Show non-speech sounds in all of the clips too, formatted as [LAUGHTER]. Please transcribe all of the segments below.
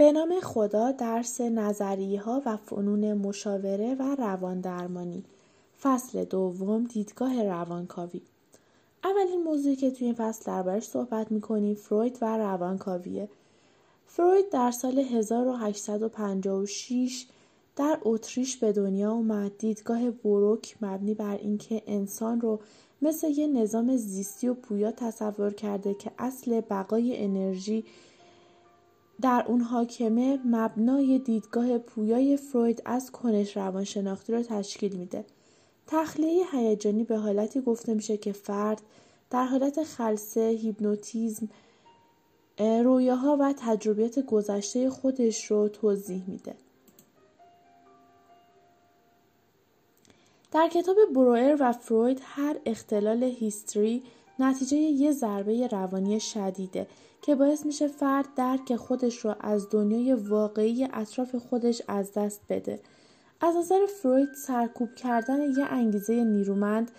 به نام خدا درس نظریه ها و فنون مشاوره و روان درمانی فصل دوم دیدگاه روانکاوی. اولین موضوعی که توی این فصل دربارش صحبت می‌کنیم فروید و روانکاویه. فروید در سال 1856 در اتریش به دنیا اومد. دیدگاه بروک مبنی بر اینکه انسان رو مثل یه نظام زیستی و پویا تصور کرده که اصل بقای انرژی در اون حاکمه مبنای دیدگاه پویای فروید از کنش روانشناختی رو تشکیل میده. تخلیه هیجانی به حالتی گفته میشه که فرد در حالت خلصه، هیپنوتیزم، رویاها و تجربیات گذشته خودش رو توضیح میده. در کتاب بروئر و فروید هر اختلال هیستری نتیجه یه ضربه روانی شدیده که باعث میشه فرد درک خودش رو از دنیای واقعی اطراف خودش از دست بده. از نظر فروید سرکوب کردن یه انگیزه نیرومند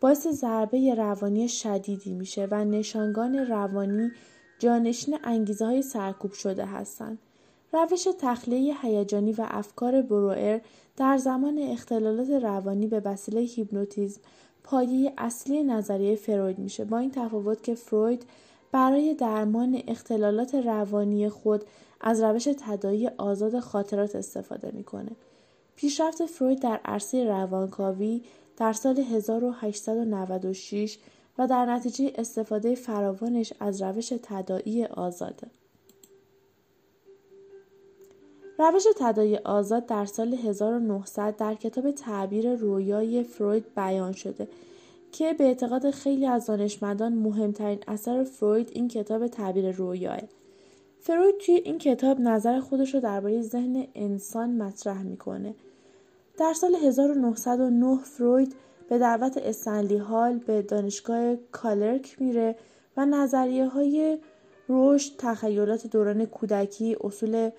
باعث ضربه روانی شدیدی میشه و نشانگان روانی جانشین انگیزه های سرکوب شده هستند. روش تخلیه هیجانی و افکار بروئر در زمان اختلالات روانی به وسیله هیپنوتیزم پایه اصلی نظریه فروید میشه با این تفاوت که فروید برای درمان اختلالات روانی خود از روش تدایی آزاد خاطرات استفاده می‌کنه. پیشرفت فروید در عرصه روانکاوی در سال 1896 و در نتیجه استفاده فراوانش از روش تدایی آزاده. روش تدایی آزاد در سال 1900 در کتاب تعبیر رویای فروید بیان شده که به اعتقاد خیلی از دانشمندان مهمترین اثر فروید این کتاب تعبیر رویاه. فروید توی این کتاب نظر خودش رو درباره ذهن انسان مطرح می‌کنه. در سال 1909 فروید به دعوت استنلی هال به دانشگاه کالرک میره و نظریه های رشد، تخیلات دوران کودکی، اصول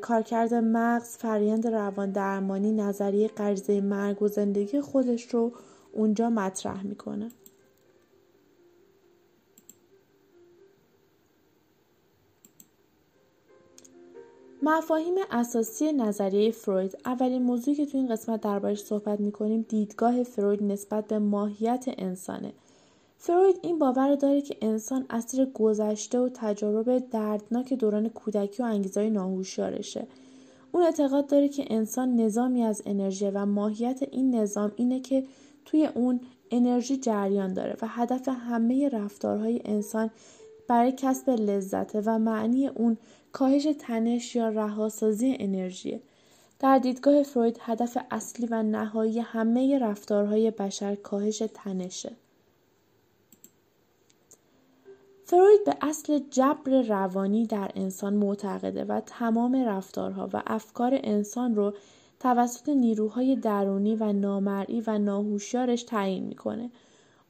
کارکرد مغز، فرایند روان درمانی، نظریه غریزه مرگ و زندگی خودش رو اونجا مطرح می‌کنه. مفاهیم اساسی نظریه فروید. اولین موضوعی که تو این قسمت دربارش صحبت می‌کنیم دیدگاه فروید نسبت به ماهیت انسانه. فروید این باور داره که انسان اسیر گذشته و تجارب دردناک دوران کودکی و انگیزهای ناهوشیارشه. اون اعتقاد داره که انسان نظامی از انرژی و ماهیت این نظام اینه که توی اون انرژی جریان داره و هدف همه رفتارهای انسان برای کسب لذت و معنی اون کاهش تنش یا رهاسازی انرژی در دیدگاه فروید هدف اصلی و نهایی همه رفتارهای بشر کاهش تنشه. فروید به اصل جبر روانی در انسان معتقده و تمام رفتارها و افکار انسان رو توسط نیروهای درونی و نامرئی و ناهوشیارش تعیین می‌کنه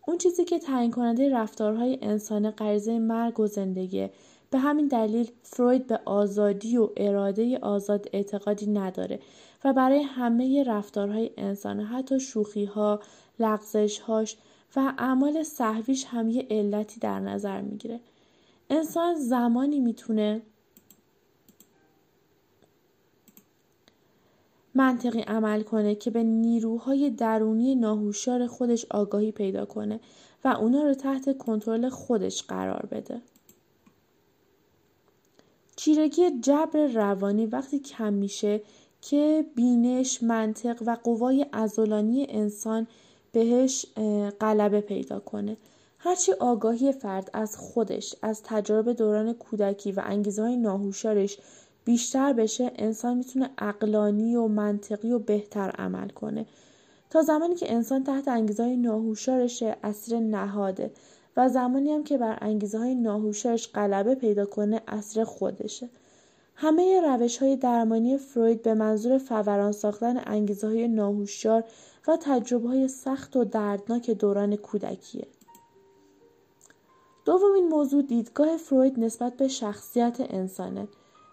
اون چیزی که تعیین کننده رفتارهای انسان غریزه مرگ و زندگی به همین دلیل فروید به آزادی و اراده آزاد اعتقادی نداره و برای همه رفتارهای انسان حتی شوخی ها، لغزش هاش و اعمال صحویش هم یه علتی در نظر می‌گیره. انسان زمانی می‌تونه منطقی عمل کنه که به نیروهای درونی ناهوشیار خودش آگاهی پیدا کنه و اونا رو تحت کنترل خودش قرار بده. چیرگی جبر روانی وقتی کم میشه که بینش، منطق و قوای ازولانی انسان بهش غلبه پیدا کنه. هرچی آگاهی فرد از خودش، از تجارب دوران کودکی و انگیزه های بیشتر بشه انسان می‌تونه اقلانی و منطقی و بهتر عمل کنه تا زمانی که انسان تحت انگیزه های ناهوشارشه اسیر نهاده و زمانی هم که بر انگیزه های ناهوشارش غلبه پیدا کنه اسیر خودشه همه روش های درمانی فروید به منظور فوران ساختن انگیزه های ناهوشیار و تجربه های سخت و دردناک دوران کودکیه. دومین موضوع دیدگاه فروید نسبت به شخصیت انسانه.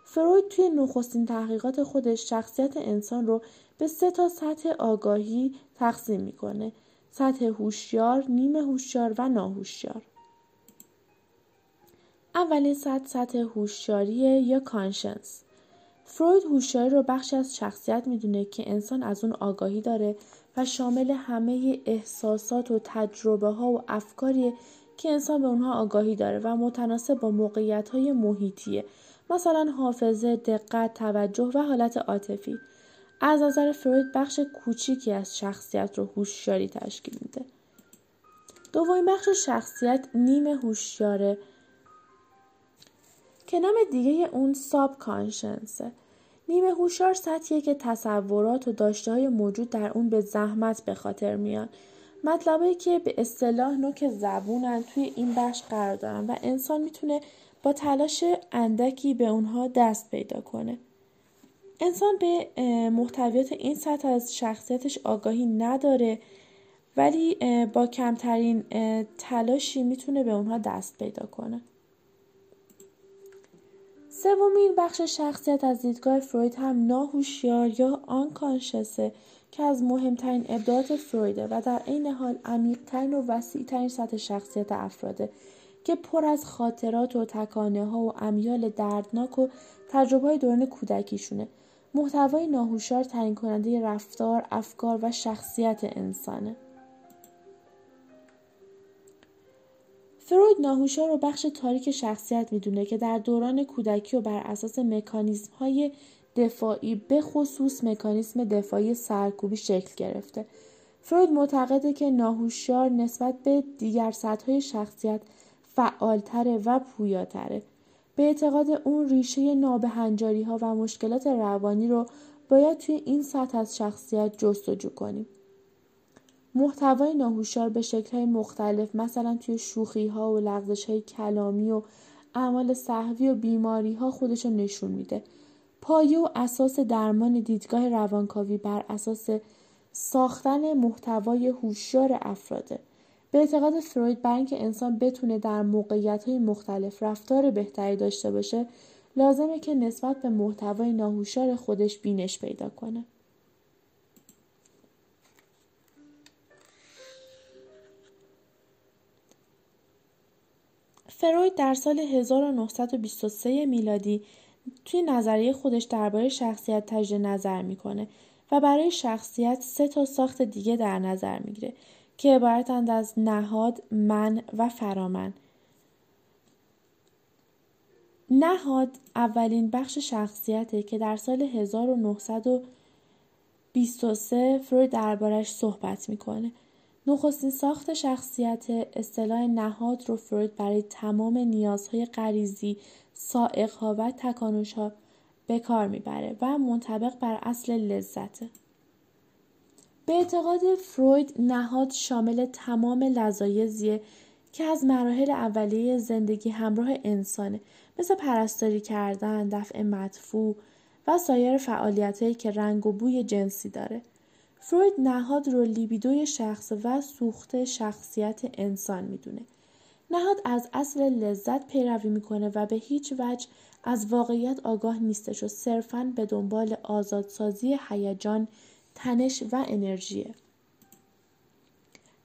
فروید توی نخستین تحقیقات خودش شخصیت انسان رو به سه تا سطح آگاهی تقسیم می‌کنه. سطح هوشیار، نیمه هوشیار و ناهوشیار. اولین سطح سطح هوشیاری یا کانشنس فروید هوشیاری رو بخشی از شخصیت می‌دونه که انسان از اون آگاهی داره و شامل همه احساسات و تجربه ها و افکاریه که انسان به اونها آگاهی داره و متناسب با موقعیت های محیطیه مثلا حافظه، دقت، توجه و حالت عاطفی. از نظر فروید بخش کوچیکی از شخصیت رو هوشیاری تشکیل میده. دومین بخش شخصیت نیم هوشیاره که نام دیگه اون ساب کانشنسه. نیمه هوشیار سطحیه که تصورات و داشته های موجود در اون به زحمت به خاطر میان. مطلبایی که به اصطلاح نوک زبونن توی این بخش قرار دارن و انسان می‌تونه با تلاش اندکی به اونها دست پیدا کنه. انسان به محتویات این سطح از شخصیتش آگاهی نداره ولی با کمترین تلاشی می‌تونه به اونها دست پیدا کنه. سومین بخش شخصیت از دیدگاه فروید هم ناهوشیار یا آنکانشسه که از مهمترین ابداعات فرویده و در عین حال عمیقترین و وسیعترین سطح شخصیت افراده که پر از خاطرات و تکانه ها و امیال دردناک و تجربه های دوران کودکیشونه محتوای ناهوشیار تعیین کننده رفتار افکار و شخصیت انسانه فروید ناهوشیار رو بخش تاریک شخصیت می‌دونه که در دوران کودکی و بر اساس مکانیزم های دفاعی به خصوص مکانیزم دفاعی سرکوبی شکل گرفته. فروید معتقده که ناهوشیار نسبت به دیگر سطح شخصیت فعالتره و پویاتره. به اعتقاد اون ریشه نابهنجاری ها و مشکلات روانی رو باید توی این سطح از شخصیت جستجو کنیم. محتوای ناهوشیار به شکل‌های مختلف مثلا توی شوخی ها و لغزش های کلامی و اعمال صحوی و بیماری ها خودش رو نشون میده. پایه و اساس درمان دیدگاه روانکاوی بر اساس ساختن محتوای هوشیار افراده. به اعتقاد فروید برای اینکه انسان بتونه در موقعیت های مختلف رفتار بهتری داشته باشه لازمه که نسبت به محتوای ناهوشیار خودش بینش پیدا کنه. فروید در سال 1923 میلادی توی نظریه خودش درباره شخصیت تجدید نظر می‌کنه و برای شخصیت سه تا ساخت دیگه در نظر می‌گیره که عبارتند از نهاد، من و فرامن. نهاد اولین بخش شخصیته که در سال 1923 فروید دربارش صحبت می‌کنه. نخستین ساخت شخصیت اصطلاح نهاد رو فروید برای تمام نیازهای غریزی، سائقها و تکانشها به کار می‌بره و منطبق بر اصل لذته. به اعتقاد فروید نهاد شامل تمام لذایزیه که از مراحل اولیه زندگی همراه انسانه مثل پرستاری کردن، دفع مدفوع و سایر فعالیتهایی که رنگ و بوی جنسی داره. فروید نهاد رو لیبیدوی شخص و سوخت شخصیت انسان می‌دونه. نهاد از اصل لذت پیروی می‌کنه و به هیچ وجه از واقعیت آگاه نیستش و صرفا به دنبال آزادسازی هیجان، تنش و انرژیه.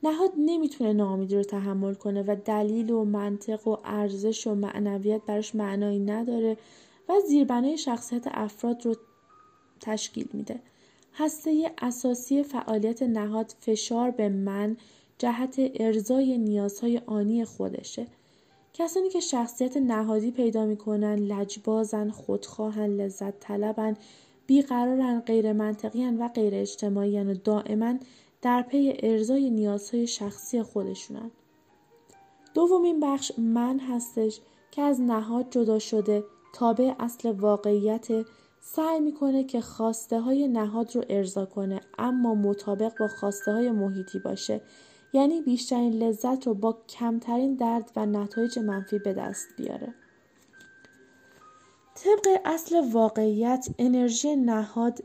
نهاد نمی‌تونه ناامیدی رو تحمل کنه و دلیل و منطق و ارزش و معنویت براش معنایی نداره و زیربنای شخصیت افراد رو تشکیل میده. هسته اساسی فعالیت نهاد فشار به من جهت ارزای نیازهای آنی خودشه. کسانی که شخصیت نهادی پیدا می‌کنن لجبازن، خودخواهن، لذت طلبن، بیقرارن، غیر منطقیان و غیر اجتماعی و دائما در پی ارزای نیازهای شخصی خودشونن. دومین بخش من هستش که از نهاد جدا شده تابع اصل واقعیت سعی می‌کنه که خواسته های نهاد رو ارضا کنه اما مطابق با خواسته های محیطی باشه یعنی بیشترین لذت رو با کمترین درد و نتایج منفی به دست بیاره طبق اصل واقعیت انرژی نهاد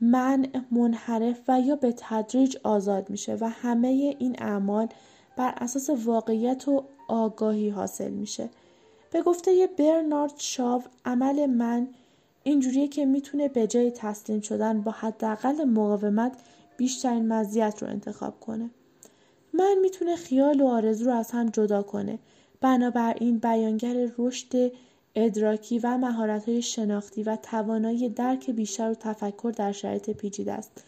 من منحرف و یا به تدریج آزاد میشه و همه این اعمال بر اساس واقعیت و آگاهی حاصل میشه به گفته برنارد شاو عمل من اینجوریه که می‌تونه به جای تسلیم شدن با حداقل مقاومت بیشترین مزیت رو انتخاب کنه. من می‌تونه خیال و آرزو رو از هم جدا کنه. بنابراین بیانگر رشد ادراکی و مهارت‌های شناختی و توانایی درک بیشتر و تفکر در شرایط پیچیده است.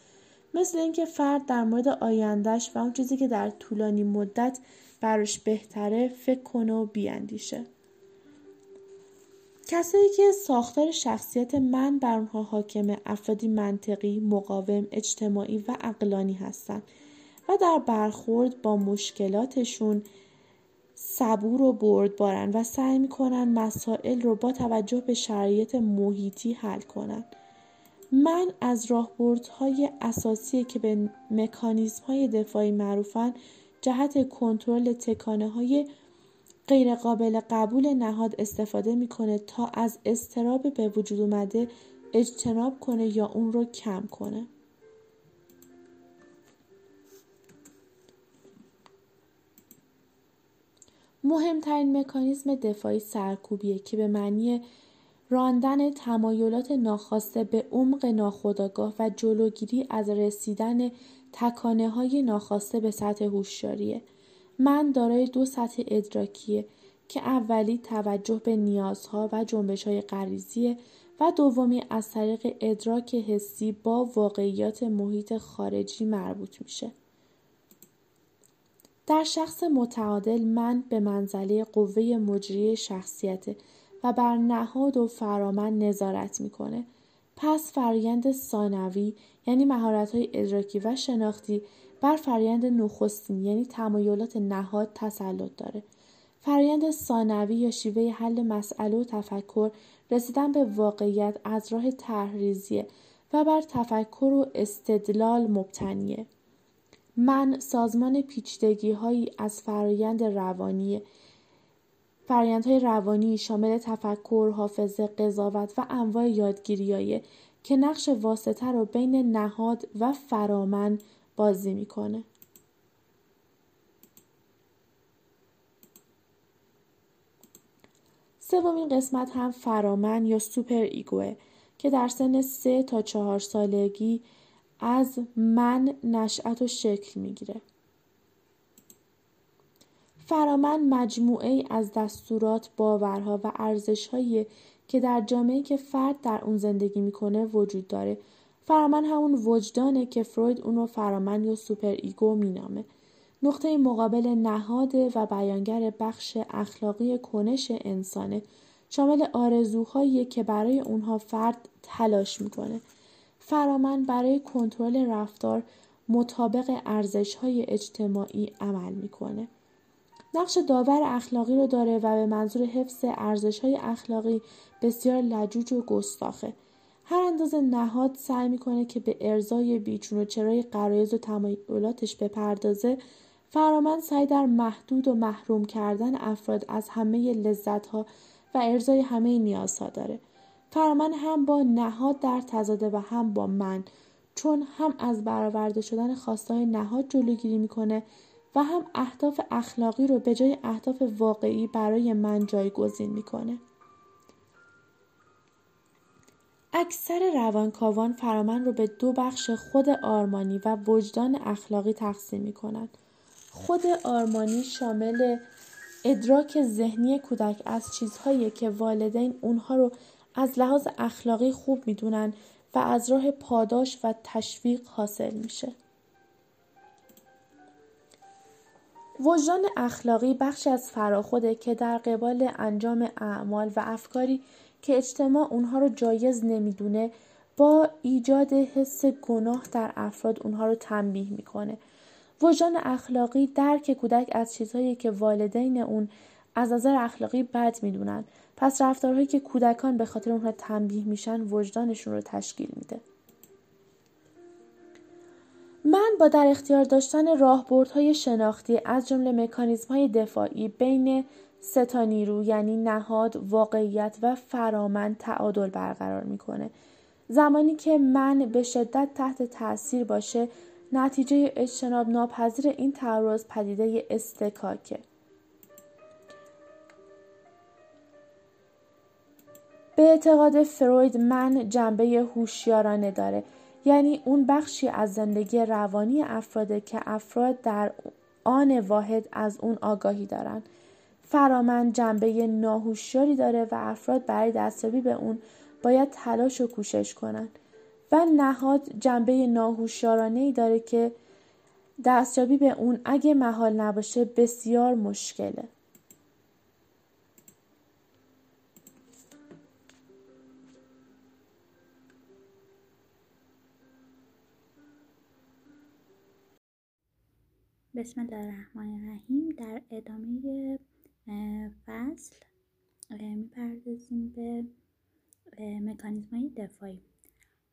مثل اینکه فرد در مورد آیندهش و اون چیزی که در طولانی مدت براش بهتره فکر کنه و بیاندیشه. کسایی که ساختار شخصیت من بر اونها حاکمه افرادی منطقی، مقاوم، اجتماعی و اقلانی هستند و در برخورد با مشکلاتشون صبور و بردبارن و سعی می‌کنن مسائل رو با توجه به شرایط محیطی حل کنن. من از راهبردهای اساسی که به مکانیزم های دفاعی معروفن جهت کنترل تکانه های غیرقابل قبول نهاد استفاده می‌کنه تا از استراب به وجود اومده اجتناب کنه یا اون رو کم کنه. مهمترین مکانیزم دفاعی سرکوبیه که به معنی راندن تمایلات ناخواسته به عمق ناخودآگاه و جلوگیری از رسیدن تکانه های ناخواسته به سطح هوشیاریه. من دارای دو سطح ادراکیه که اولی توجه به نیازها و جنبش های غریزیه و دومی از طریق ادراک حسی با واقعیات محیط خارجی مربوط میشه. در شخص متعادل من به منزله قوه مجریه شخصیت و بر نهاد و فرامن نظارت می‌کنه. پس فرایند ثانوی یعنی مهارت‌های ادراکی و شناختی بر فرایند نخستین یعنی تمایلات نهاد تسلط داره. فرایند ثانوی یا شیوه حل مسئله و تفکر رسیدن به واقعیت از راه تحریزیه و بر تفکر و استدلال مبتنیه. من سازمان پیچیدگی هایی از فرایند روانی فرایندهای روانی شامل تفکر، حافظه، قضاوت و انواع یادگیریایی که نقش واسطه رو بین نهاد و فرامن بازی می‌کنه. سومین قسمت هم فرامن یا سوپر ایگوه که در سن سه تا چهار سالگی از من نشأت و شکل می‌گیره. فرامن مجموعه ای از دستورات، باورها و ارزشهایی که در جامعه که فرد در اون زندگی می‌کنه وجود داره. فرامن همون وجدانه که فروید اون رو فرامن یا super ego مینامه. نقطه مقابل نهاده و بیانگر بخش اخلاقی کنش انسانه شامل آرزوهایی که برای اونها فرد تلاش می‌کنه. فرامن برای کنترل رفتار مطابق ارزش‌های اجتماعی عمل می‌کنه. نقش داور اخلاقی رو داره و به منظور حفظ ارزش‌های اخلاقی بسیار لجوج و گستاخه. هر اندازه نهاد سعی می‌کنه که به ارزای بیچون و چرای قرایز و تمایلاتش بپردازه فرامن سعی در محدود و محروم کردن افراد از همه لذتها و ارزای همه نیازها داره. فرامن هم با نهاد در تزاده و هم با من چون هم از برآورده شدن خواسته های نهاد جلوگیری می‌کنه و هم اهداف اخلاقی رو به جای اهداف واقعی برای من جایگزین می‌کنه. اکثر روانکاوان فرامن رو به دو بخش خود آرمانی و وجدان اخلاقی تقسیم می کنند. خود آرمانی شامل ادراک ذهنی کودک از چیزهایی که والدین اونها رو از لحاظ اخلاقی خوب می‌دونن و از راه پاداش و تشویق حاصل میشه. وجدان اخلاقی بخش از فراخوده که در قبال انجام اعمال و افکاری که اجتماع اونها رو جایز نمی‌دونه با ایجاد حس گناه در افراد اونها رو تنبیه می‌کنه. وجدان اخلاقی درک کودک از چیزهایی که والدین اون از نظر اخلاقی بد می‌دونن پس رفتارهایی که کودکان به خاطر اونها تنبیه میشن وجدانشون رو تشکیل میده من با در اختیار داشتن راهبردهای شناختی از جمله های دفاعی بین ستا نیرو یعنی نهاد، واقعیت و فرامن تعادل برقرار می‌کنه. زمانی که من به شدت تحت تاثیر باشه نتیجه اجتناب ناپذیر این تعرض پدیده استکاکه. به اعتقاد فروید من جنبه هوشیارانه داره. یعنی اون بخشی از زندگی روانی افراده که افراد در آن واحد از اون آگاهی دارن. فرامند جنبه ناهوشیاری داره و افراد برای دستیابی به اون باید تلاش و کوشش کنند و نهاد جنبه ناهوشیارانه ای داره که دستیابی به اون اگه محال نباشه بسیار مشکله. بسم الله الرحمن الرحیم. در ادامه فصل می‌پردازیم به مکانیزم های دفاعی.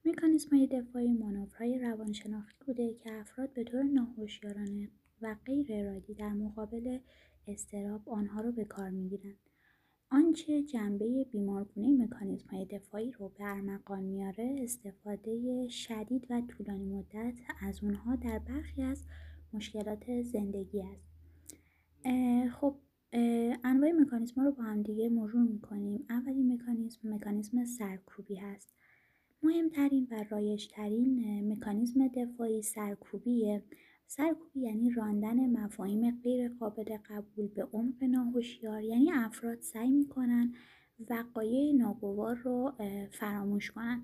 مکانیزم های دفاعی مانورهای روانشناختی بوده که افراد به طور ناهوشیارانه و غیر ارادی در مقابل استراب آنها رو به کار می‌گیرند. آنچه جنبه بیمارگونه مکانیزم های دفاعی رو به ارمغان میاره استفاده شدید و طولانی مدت از اونها در برخی از مشکلات زندگی است. خب انواع مکانیزم رو با هم دیگه مرور می‌کنیم. اولین مکانیزم مکانیزم سرکوبی هست. مهمترین و رایجترین مکانیزم دفاعی سرکوبیه. سرکوبی یعنی راندن مفاهیم غیر قابل قبول به عمق ناهوشیار یعنی افراد سعی می‌کنن وقایع ناگوار رو فراموش کنن.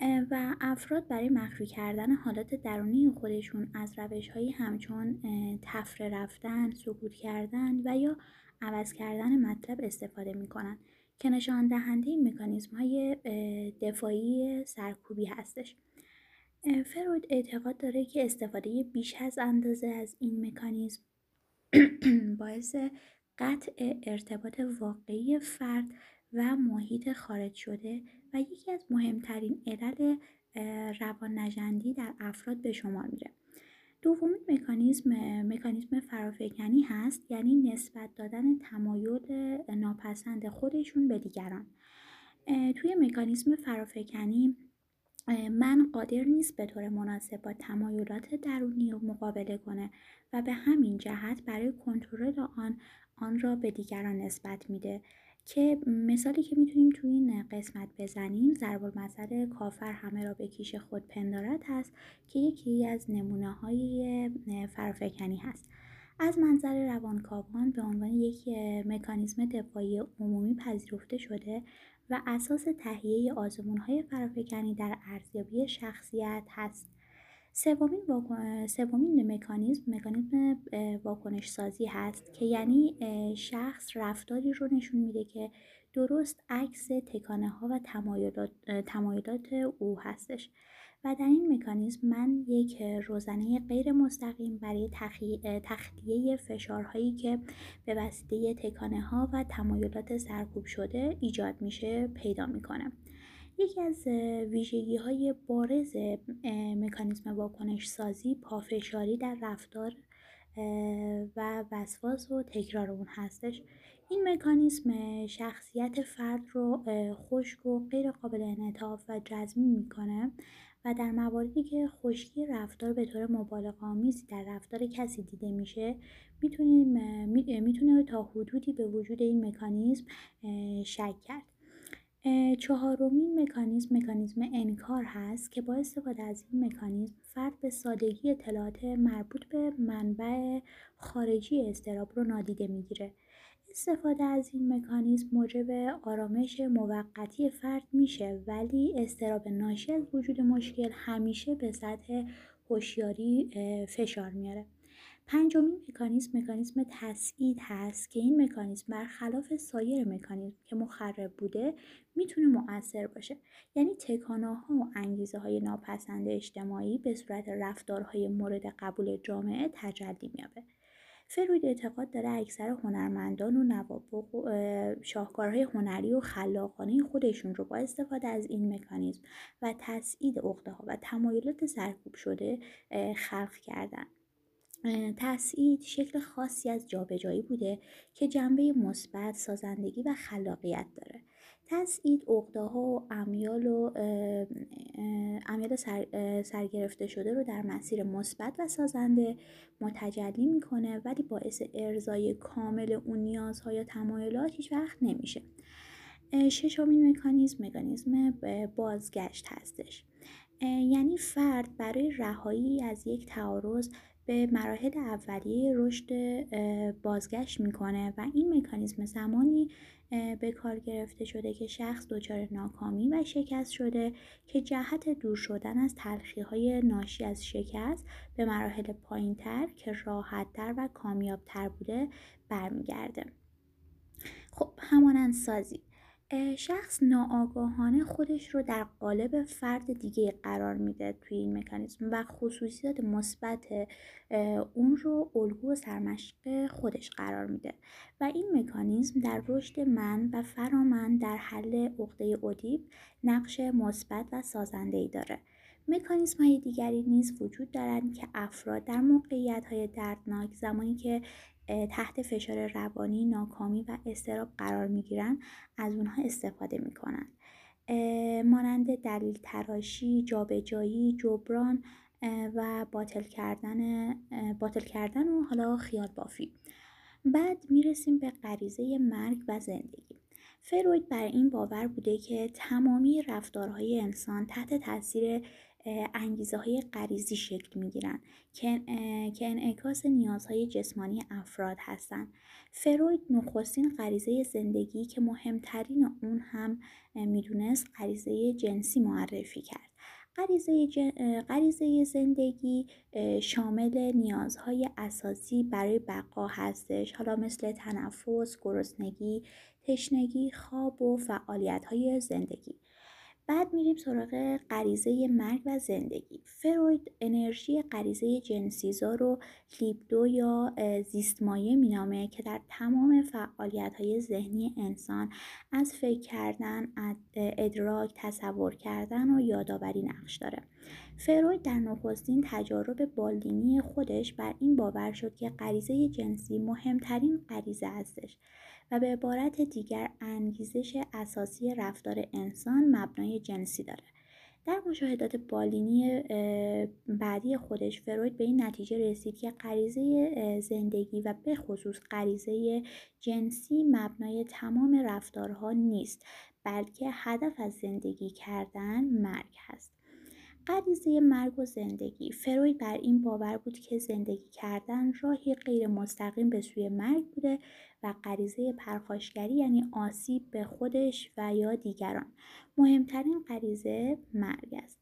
و افراد برای مخفی کردن حالات درونی خودشون از روش هایی همچون تفره رفتن، سکوت کردن و یا عوض کردن مطلب استفاده می‌کنن که نشان دهنده مکانیزم های دفاعی سرکوبی هستش. فروید اعتقاد داره که استفاده بیش از اندازه از این مکانیزم [CLEARS THROAT] باعث قطع ارتباط واقعی فرد و محیط خارج شده و یکی از مهمترین علل روان نجندی در افراد به شمار میره. دومین مکانیزم مکانیزم فرافکنی هست یعنی نسبت دادن تمایل ناپسند خودشون به دیگران توی مکانیزم فرافکنی من قادر نیست به طور مناسب با تمایلات درونی و مقابله کنه و به همین جهت برای کنترل آن آن را به دیگران نسبت میده که مثالی که می‌تونیم تو این قسمت بزنیم ضرب المثل کافر همه را به کیش خود پندارد هست که یکی از نمونه های فرافکنی هست. از منظر روانکاوان به عنوان یک مکانیزم دفاعی عمومی پذیرفته شده و اساس تهیه آزمون های فرافکنی در ارزیابی شخصیت هست. سومین, سومین مکانیزم مکانیزم واکنش سازی هست که یعنی شخص رفتاری رو نشون میده که درست عکس تکانه ها و تمایلات, تمایلات او هستش. و در این مکانیزم من یک روزنه غیر مستقیم برای تخلیه فشارهایی که به وسیله تکانه ها و تمایلات سرکوب شده ایجاد میشه پیدا می‌کنم. یکی از ویژگی های بارز مکانیزم واکنش سازی پافشاری در رفتار و وسواس و تکرار اون هستش. این مکانیزم شخصیت فرد رو خشک و غیر قابل انعطاف و جزمی می‌کنه و در مواردی که خشکی رفتار به طور مبالغه آمیزی در رفتار کسی دیده میشه می‌تونیم می‌تونه تا حدودی به وجود این مکانیزم شک کرد. چهارمین مکانیزم مکانیزم انکار هست که با استفاده از این مکانیزم فرد به سادگی اطلاعات مربوط به منبع خارجی استراب رو نادیده می‌گیره. استفاده از این مکانیزم موجب آرامش موقتی فرد میشه ولی استراب ناشی از وجود مشکل همیشه به سطح هوشیاری فشار میاره. پنجمین مکانیزم مکانیزم تسعید هست که این مکانیزم برخلاف سایر مکانیزم که مخرب بوده می‌تونه مؤثر باشه. یعنی تکانه ها و انگیزه های ناپسند اجتماعی به صورت رفتارهای مورد قبول جامعه تجلی میابه فروید اعتقاد داره اکثر هنرمندان و نوابق و شاهکارهای هنری و خلاقانه خودشون رو با استفاده از این مکانیزم و تسعید عقده ها و تمایلات سرکوب شده خلق کردن. تسعید شکل خاصی از جابجایی بوده که جنبه مثبت سازندگی و خلاقیت داره. تسعید عقده ها و امیال و امیال سر، سرگرفته شده رو در مسیر مثبت و سازنده متجلی می‌کنه ولی باعث ارزای کامل اون نیازها یا تمایلات هیچ وقت نمیشه. ششمین مکانیزم مکانیزم بازگشت هستش. یعنی فرد برای رهایی از یک تعارض به مراحل اولیه رشد بازگشت می‌کنه و این مکانیزم زمانی به کار گرفته شده که شخص دچار ناکامی و شکست شده که جهت دور شدن از تلخی های ناشی از شکست به مراحل پایینتر که راحتتر و کامیابتر بوده برمیگرده. خب همانند سازی. شخص ناآگاهانه خودش رو در قالب فرد دیگه قرار میده توی این مکانیزم و خصوصیات مثبت اون رو الگو و سرمشق خودش قرار میده. و این مکانیزم در رشد من و فرامن در حل عقده اودیپ نقش مثبت و ای داره. مکانیزم های دیگری نیز وجود دارند که افراد در موقعیت های دردناک زمانی که تحت فشار روانی، ناکامی و استراب قرار می گیرن از اونها استفاده می کنن. مانند دلیل تراشی، جابجایی، جبران و باطل کردن باطل کردن و حالا خیال بافی بعد می‌رسیم به غریزه مرگ و زندگی فروید بر این باور بوده که تمامی رفتارهای انسان تحت تاثیر انگیزه های غریزی شکل می گیرن که, که انعکاس نیازهای جسمانی افراد هستند. فروید نخستین غریزه زندگی که مهمترین اون هم می‌دونست غریزه جنسی معرفی کرد. غریزه, زندگی شامل نیازهای اساسی برای بقا هستش حالا مثل تنفس، گرسنگی، تشنگی، خواب و فعالیت های زندگی بعد میریم سراغ غریزه مرگ و زندگی. فروید انرژی غریزه جنسیزا رو لیبدو یا زیستمایه مینامه که در تمام فعالیت های ذهنی انسان از فکر کردن ادراک تصور کردن و یادآوری نقش داره. فروید در نخستین تجارب بالینی خودش بر این باور شد که غریزه جنسی مهمترین غریزه هستش. و به عبارت دیگر انگیزش اساسی رفتار انسان مبنای جنسی داره. در مشاهدات بالینی بعدی خودش فروید به این نتیجه رسید که غریزه زندگی و به خصوص غریزه جنسی مبنای تمام رفتارها نیست بلکه هدف از زندگی کردن مرگ هست. غریزه مرگ و زندگی. فروید بر این باور بود که زندگی کردن راهی غیر مستقیم به سوی مرگ بوده و غریزه پرخاشگری یعنی آسیب به خودش و یا دیگران. مهمترین غریزه مرگ است.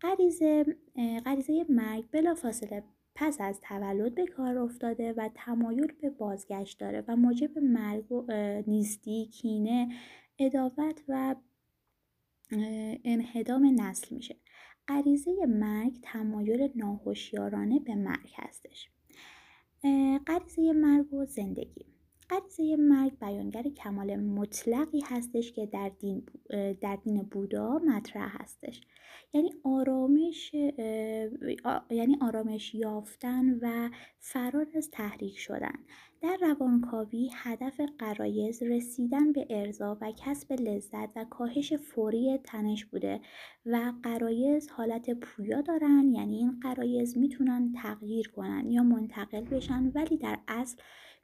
غریزه غریزه مرگ بلافاصله پس از تولد به کار افتاده و تمایل به بازگشت داره و موجب مرگ و نیستی کینه اداوت و انهدام نسل میشه. غریزه مرگ تمایل ناهوشیارانه به مرگ هستش. غریزه مرگ و زندگی. غریزه مرگ بیانگر کمال مطلقی هستش که در دین, در دین بودا مطرح هستش. یعنی آرامش یعنی آرامش یافتن و فرار از تحریک شدن. در روانکاوی هدف قرایز رسیدن به ارضا و کسب لذت و کاهش فوری تنش بوده و قرایز حالت پویا دارن. یعنی این قرایز می‌تونن تغییر کنن یا منتقل بشن ولی در اصل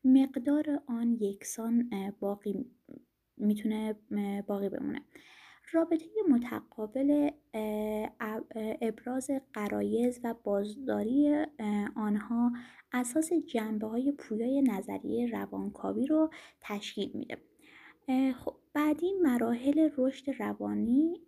مقدار آن یکسان باقی می‌تونه باقی بمونه. رابطه متقابل ابراز قرایز و بازداری آنها اساس جنبه های پویای نظریه روانکاوی رو تشکیل میده. خب بعدی مراحل رشد روانی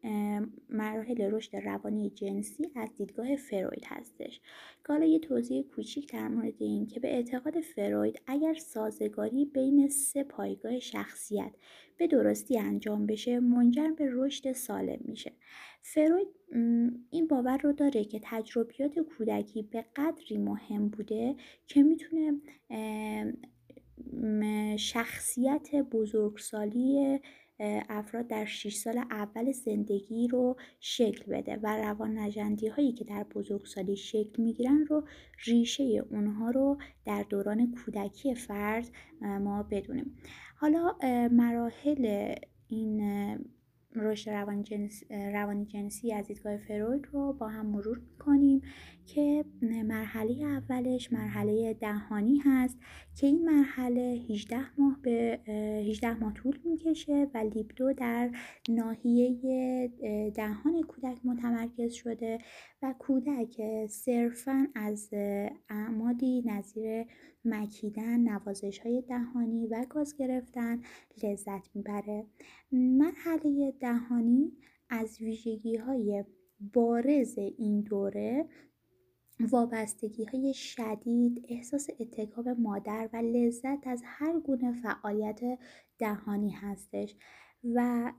مراحل رشد روانی جنسی از دیدگاه فروید هستش. که حالا یه توضیح کوچیک در مورد این که به اعتقاد فروید اگر سازگاری بین سه پایگاه شخصیت به درستی انجام بشه منجر به رشد سالم میشه. فروید این باور رو داره که تجربیات کودکی به قدری مهم بوده که می‌تونه شخصیت بزرگسالی افراد در 6 سال اول زندگی رو شکل بده و روان نجندی هایی که در بزرگسالی شکل می‌گیرن رو ریشه اونها رو در دوران کودکی فرد ما بدونیم. حالا مراحل این رشد روانی جنسی, روانی جنسی از دیدگاه فروید رو با هم مرور می‌کنیم که مرحله اولش مرحله دهانی هست که این مرحله 18 ماه به 18 ماه طول می‌کشه و لیبدو در ناحیه دهان کودک متمرکز شده و کودک صرفا از اعمادی نظیر مکیدن، نوازش های دهانی و گاز گرفتن لذت می‌بره. مرحله دهانی از ویژگی های بارز این دوره وابستگی های شدید، احساس اتکاب مادر و لذت از هر گونه فعالیت دهانی هستش و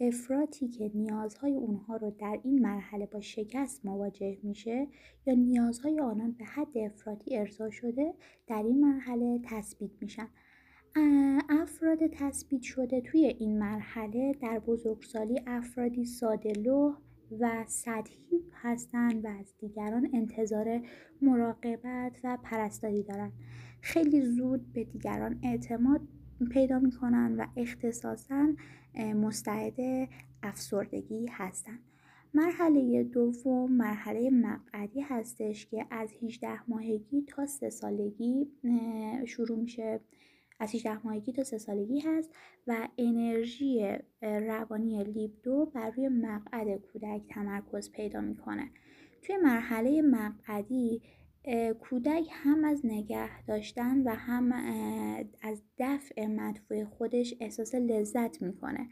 افراطی که نیازهای اونها رو در این مرحله با شکست مواجه میشه یا نیازهای آنان به حد افراطی ارضا شده در این مرحله تثبیت میشن. افراد تثبیت شده توی این مرحله در بزرگسالی افرادی سادلو و سطحی هستند و از دیگران انتظار مراقبت و پرستاری دارند. خیلی زود به دیگران اعتماد پیدا می‌کنن و اختصاصا مستعد افسردگی هستند. مرحله دوم مرحله مقعدی هستش که از 18 ماهگی تا سه سالگی شروع میشه. از 18 ماهگی تا سه سالگی هست و انرژی روانی لیبدو بر روی مقعد کودک تمرکز پیدا می‌کنه. توی مرحله مقعدی کودک هم از نگه داشتن و هم از دفع مدفوع خودش احساس لذت می‌کنه.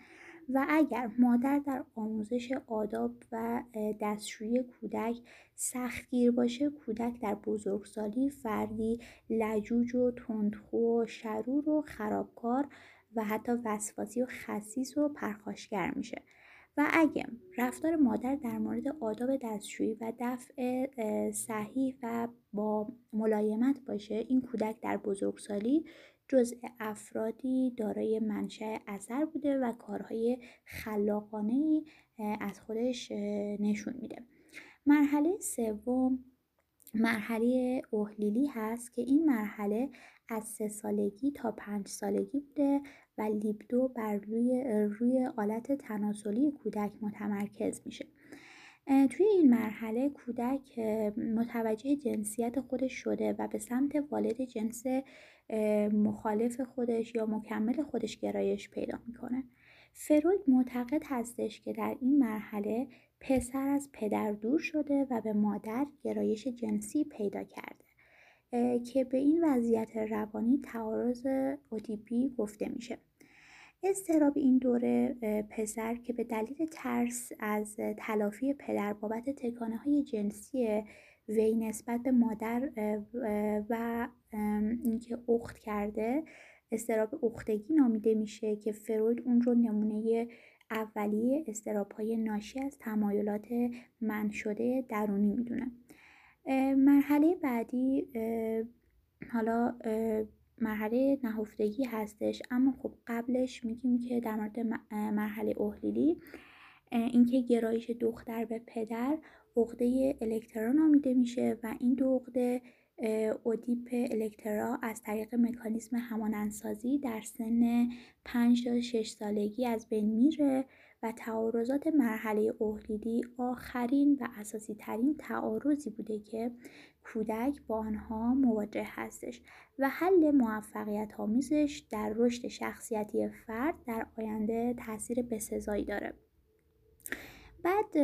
و اگر مادر در آموزش آداب و دستشویی کودک سختگیر باشه کودک در بزرگسالی فردی لجوج و تندخو و شرور و خرابکار و حتی وسواسی و خصیص و پرخاشگر میشه. و اگه رفتار مادر در مورد آداب دستشویی و دفع صحیح و با ملایمت باشه این کودک در بزرگسالی جزء افرادی دارای منشأ اثر بوده و کارهای خلاقانه از خودش نشون میده. مرحله سوم مرحله اهلیلی هست که این مرحله از سه سالگی تا پنج سالگی بوده و لیبدو بر روی, روی آلت تناسلی کودک متمرکز میشه. توی این مرحله کودک متوجه جنسیت خودش شده و به سمت والد جنس مخالف خودش یا مکمل خودش گرایش پیدا می‌کنه. فروید معتقد هستش که در این مرحله پسر از پدر دور شده و به مادر گرایش جنسی پیدا کرده که به این وضعیت روانی تعارض اوتیپی گفته میشه. اضطراب این دوره پسر که به دلیل ترس از تلافی پدر بابت تکانه های جنسی وی نسبت به مادر و اینکه اخت کرده استراب اختگی نامیده میشه که فروید اون رو نمونه اولیه استراب های ناشی از تمایلات من شده درونی می‌دونه. مرحله بعدی حالا مرحله نهفتگی هستش. اما خب قبلش میگیم که در مورد مرحله اهلیلی اینکه گرایش دختر به پدر عقده الکترا نامیده میشه و این دو عقده اودیپ الکترا از طریق مکانیسم همانندسازی در سن 5 تا 6 سالگی از بین میره و تعارضات مرحله اهلیدی آخرین و اساسی ترین تعارضی بوده که کودک با آنها مواجه هستش و حل موفقیت آمیزش در رشد شخصیتی فرد در آینده تاثیر بسزایی داره. بعد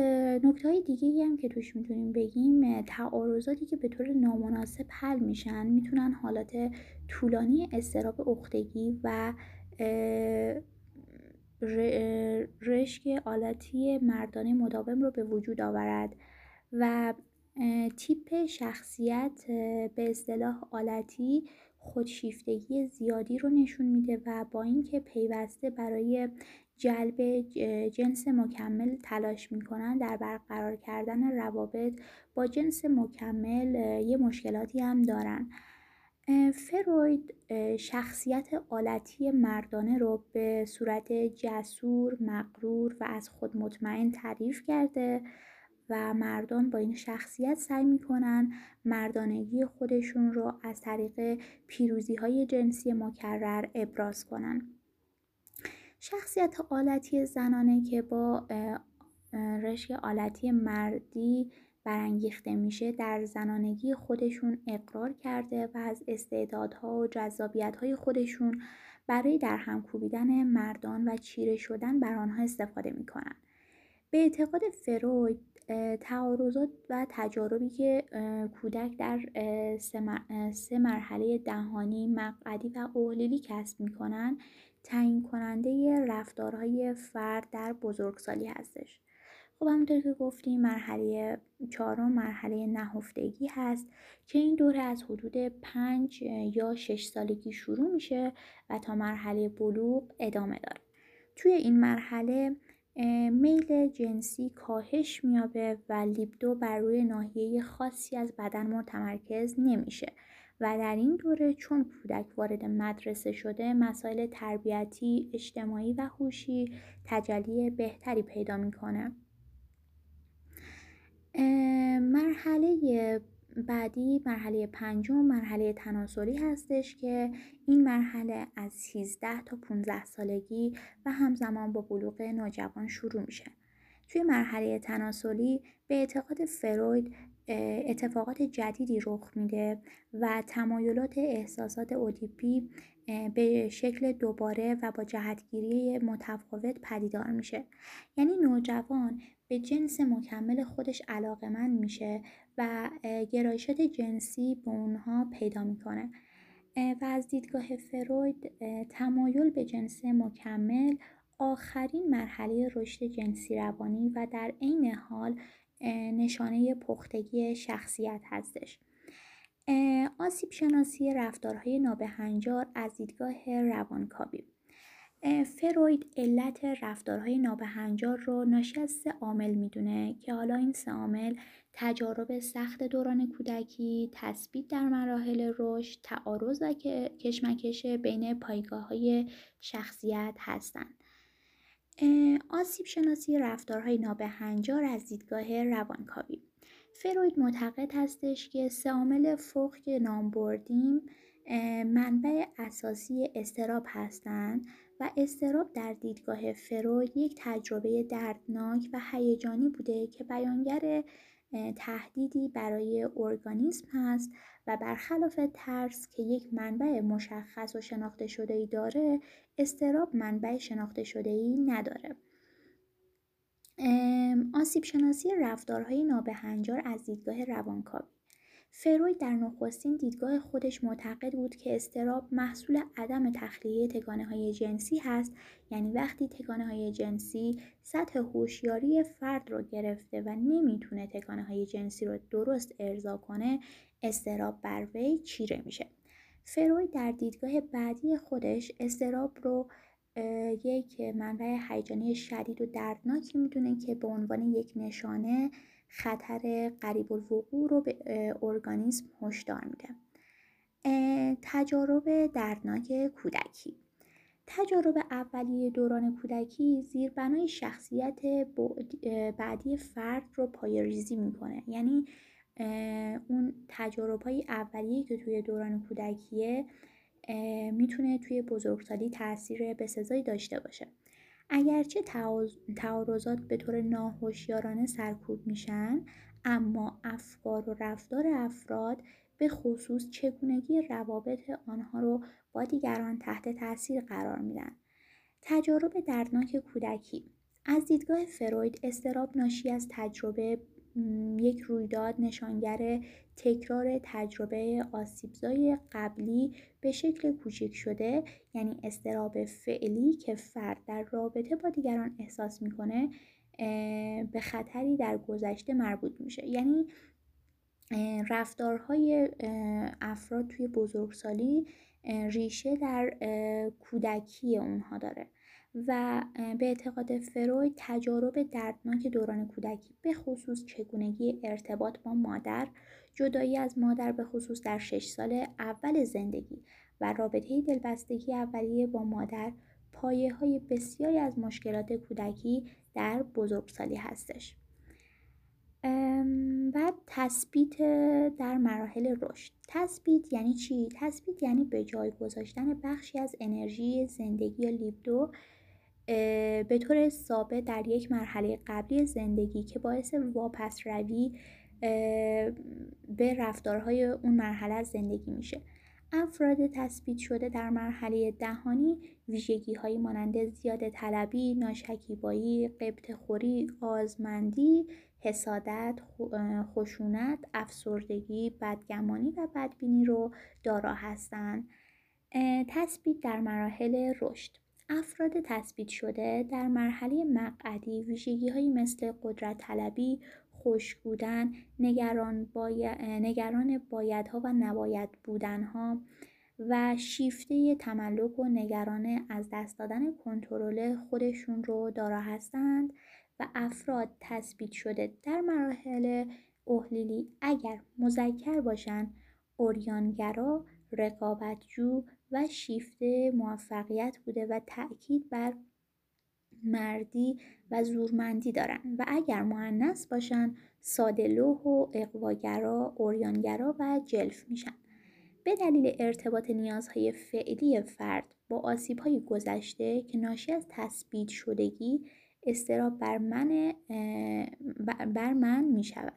نکته های دیگه هم که توش می‌تونیم بگیم تعارضاتی که به طور نامناسب حل میشن می‌تونن حالات طولانی استراب اختگی و رشک آلاتی مردانه مداوم رو به وجود آورد و تیپ شخصیت به اصطلاح آلتی خودشیفتگی زیادی رو نشون میده و با اینکه پیوسته برای جلب جنس مکمل تلاش می‌کنن در برقرار کردن روابط با جنس مکمل یه مشکلاتی هم دارن فروید شخصیت آلتی مردانه رو به صورت جسور، مقرور و از خود مطمئن تعریف کرده و مردان با این شخصیت سعی می‌کنن مردانگی خودشون رو از طریق پیروزی های جنسی مکرر ابراز کنن. شخصیت آلتی زنانه که با رشک آلتی مردی برانگیخته میشه در زنانگی خودشون اقرار کرده و از استعدادها و جذابیتهای خودشون برای در هم کوبیدن مردان و چیره شدن بر آنها استفاده می‌کنن. به اعتقاد فروید تعارضات و تجاربی که کودک در سه مرحله دهانی، مقعدی و اهلیلی کسب می‌کنن تعیین کننده رفتارهای فرد در بزرگسالی هستش. خب همونطور که گفتیم مرحله چهارم مرحله نهفتگی هست که این دوره از حدود پنج یا شش سالگی شروع میشه و تا مرحله بلوغ ادامه داره. توی این مرحله میل جنسی کاهش میابه و لیبدو بر روی ناحیه خاصی از بدن متمرکز نمیشه. و در این دوره چون کودک وارد مدرسه شده مسائل تربیتی، اجتماعی و هوشی تجلی بهتری پیدا می‌کنه. مرحله بعدی مرحله پنجم مرحله تناسلی هستش که این مرحله از 13 تا 15 سالگی و همزمان با بلوغ نوجوان شروع میشه. توی مرحله تناسلی به اعتقاد فروید اتفاقات جدیدی رخ میده و تمایلات احساسات اودیپی به شکل دوباره و با جهتگیری متفاوت پدیدار میشه. یعنی نوجوان به جنس مکمل خودش من میشه و گرایشات جنسی به اونها پیدا می‌کنه. و از دیدگاه فروید تمایل به جنس مکمل آخرین مرحله رشد جنسی روانی و در عین حال نشانه پختگی شخصیت هستش آسیب شناسی رفتارهای نابهنجار از دیدگاه روانکاوی فروید علت رفتارهای نابهنجار رو ناشی از سه عامل می‌دونه که حالا این سه عامل تجارب سخت دوران کودکی، تثبیت در مراحل رشد، تعارض و کشمکش بین پایگاه های شخصیت هستند. آسیب شناسی رفتارهای نابهنجار از دیدگاه روانکاوی. فروید معتقد هستش که سه عامل فوق که نام بردیم منبع اساسی استراب هستند و استراب در دیدگاه فروید یک تجربه دردناک و هیجانی بوده که بیانگر تهدیدی برای ارگانیسم هست و برخلاف ترس که یک منبع مشخص و شناخته شده ای داره استراب منبع شناخته شده ای نداره. آسیب شناسی رفتارهای نابهنجار از دیدگاه روانکاوی. فروید در نخستین دیدگاه خودش معتقد بود که استراب محصول عدم تخلیه تگانه های جنسی هست یعنی وقتی تگانه های جنسی سطح هوشیاری فرد رو گرفته و نمی‌تونه تگانه های جنسی رو درست ارضا کنه استراب بر وی چیره میشه. فروید در دیدگاه بعدی خودش استراب رو یک منبع هیجانی شدید و دردناکی می‌دونه که به عنوان یک نشانه خطر قریب الوقوع رو به ارگانیسم هشدار میده. تجارب دردناک کودکی. تجارب اولیه دوران کودکی زیربنای شخصیت بعدی فرد رو پایریزی می‌کنه. یعنی اون تجارب های اولیه که توی دوران کودکیه می‌تونه توی بزرگسالی تاثیر بسزایی داشته باشه. اگرچه تعارضات به طور ناهوشیارانه سرکوب میشن اما افکار و رفتار افراد به خصوص چگونگی روابط آنها رو با دیگران تحت تاثیر قرار میدن. تجارب دردناک کودکی. از دیدگاه فروید استراب ناشی از تجربه یک رویداد نشانگر تکرار تجربه آسیبزای قبلی به شکل کوچک شده یعنی استراب فعلی که فرد در رابطه با دیگران احساس می‌کنه به خطری در گذشته مربوط میشه. یعنی رفتارهای افراد توی بزرگسالی ریشه در کودکی اونها داره. و به اعتقاد فروید تجارب دردناک دوران کودکی به خصوص چگونگی ارتباط با مادر جدایی از مادر به خصوص در شش سال اول زندگی و رابطه دلبستگی اولیه با مادر پایه های بسیاری از مشکلات کودکی در بزرگسالی هستش. و تثبیت در مراحل رشد. تثبیت یعنی چی؟ تثبیت یعنی به جای گذاشتن بخشی از انرژی زندگی یا لیبدو به طور ثابت در یک مرحله قبلی زندگی که باعث واپس روی به رفتارهای اون مرحله از زندگی میشه افراد تثبیت شده در مرحله دهانی ویژگی هایی مانند زیاده طلبی، ناشکیبایی، قبط خوری، آزمندی، حسادت، خشونت، افسردگی، بدگمانی و بدبینی رو دارا هستند. تثبیت در مراحل رشد افراد تثبیت شده در مرحله مقعدی ویژگی هایی مثل قدرت طلبی، خوش بودن، نگران, باید، نگران بایدها و نباید بودنها و شیفته تملک و نگران از دست دادن کنترل خودشون رو دارا هستند و افراد تثبیت شده در مراحل احلیلی اگر مذکر باشند اوریانگرا رقابتجو و شیفته موفقیت بوده و تأکید بر مردی و زورمندی دارن و اگر معنس باشن سادلوح و اقواگرا، اوریانگرا و جلف میشن. به دلیل ارتباط نیازهای فعلی فرد با آسیبهای گذشته که ناشی از تثبیت شدگی استراب بر من, بر من می شود.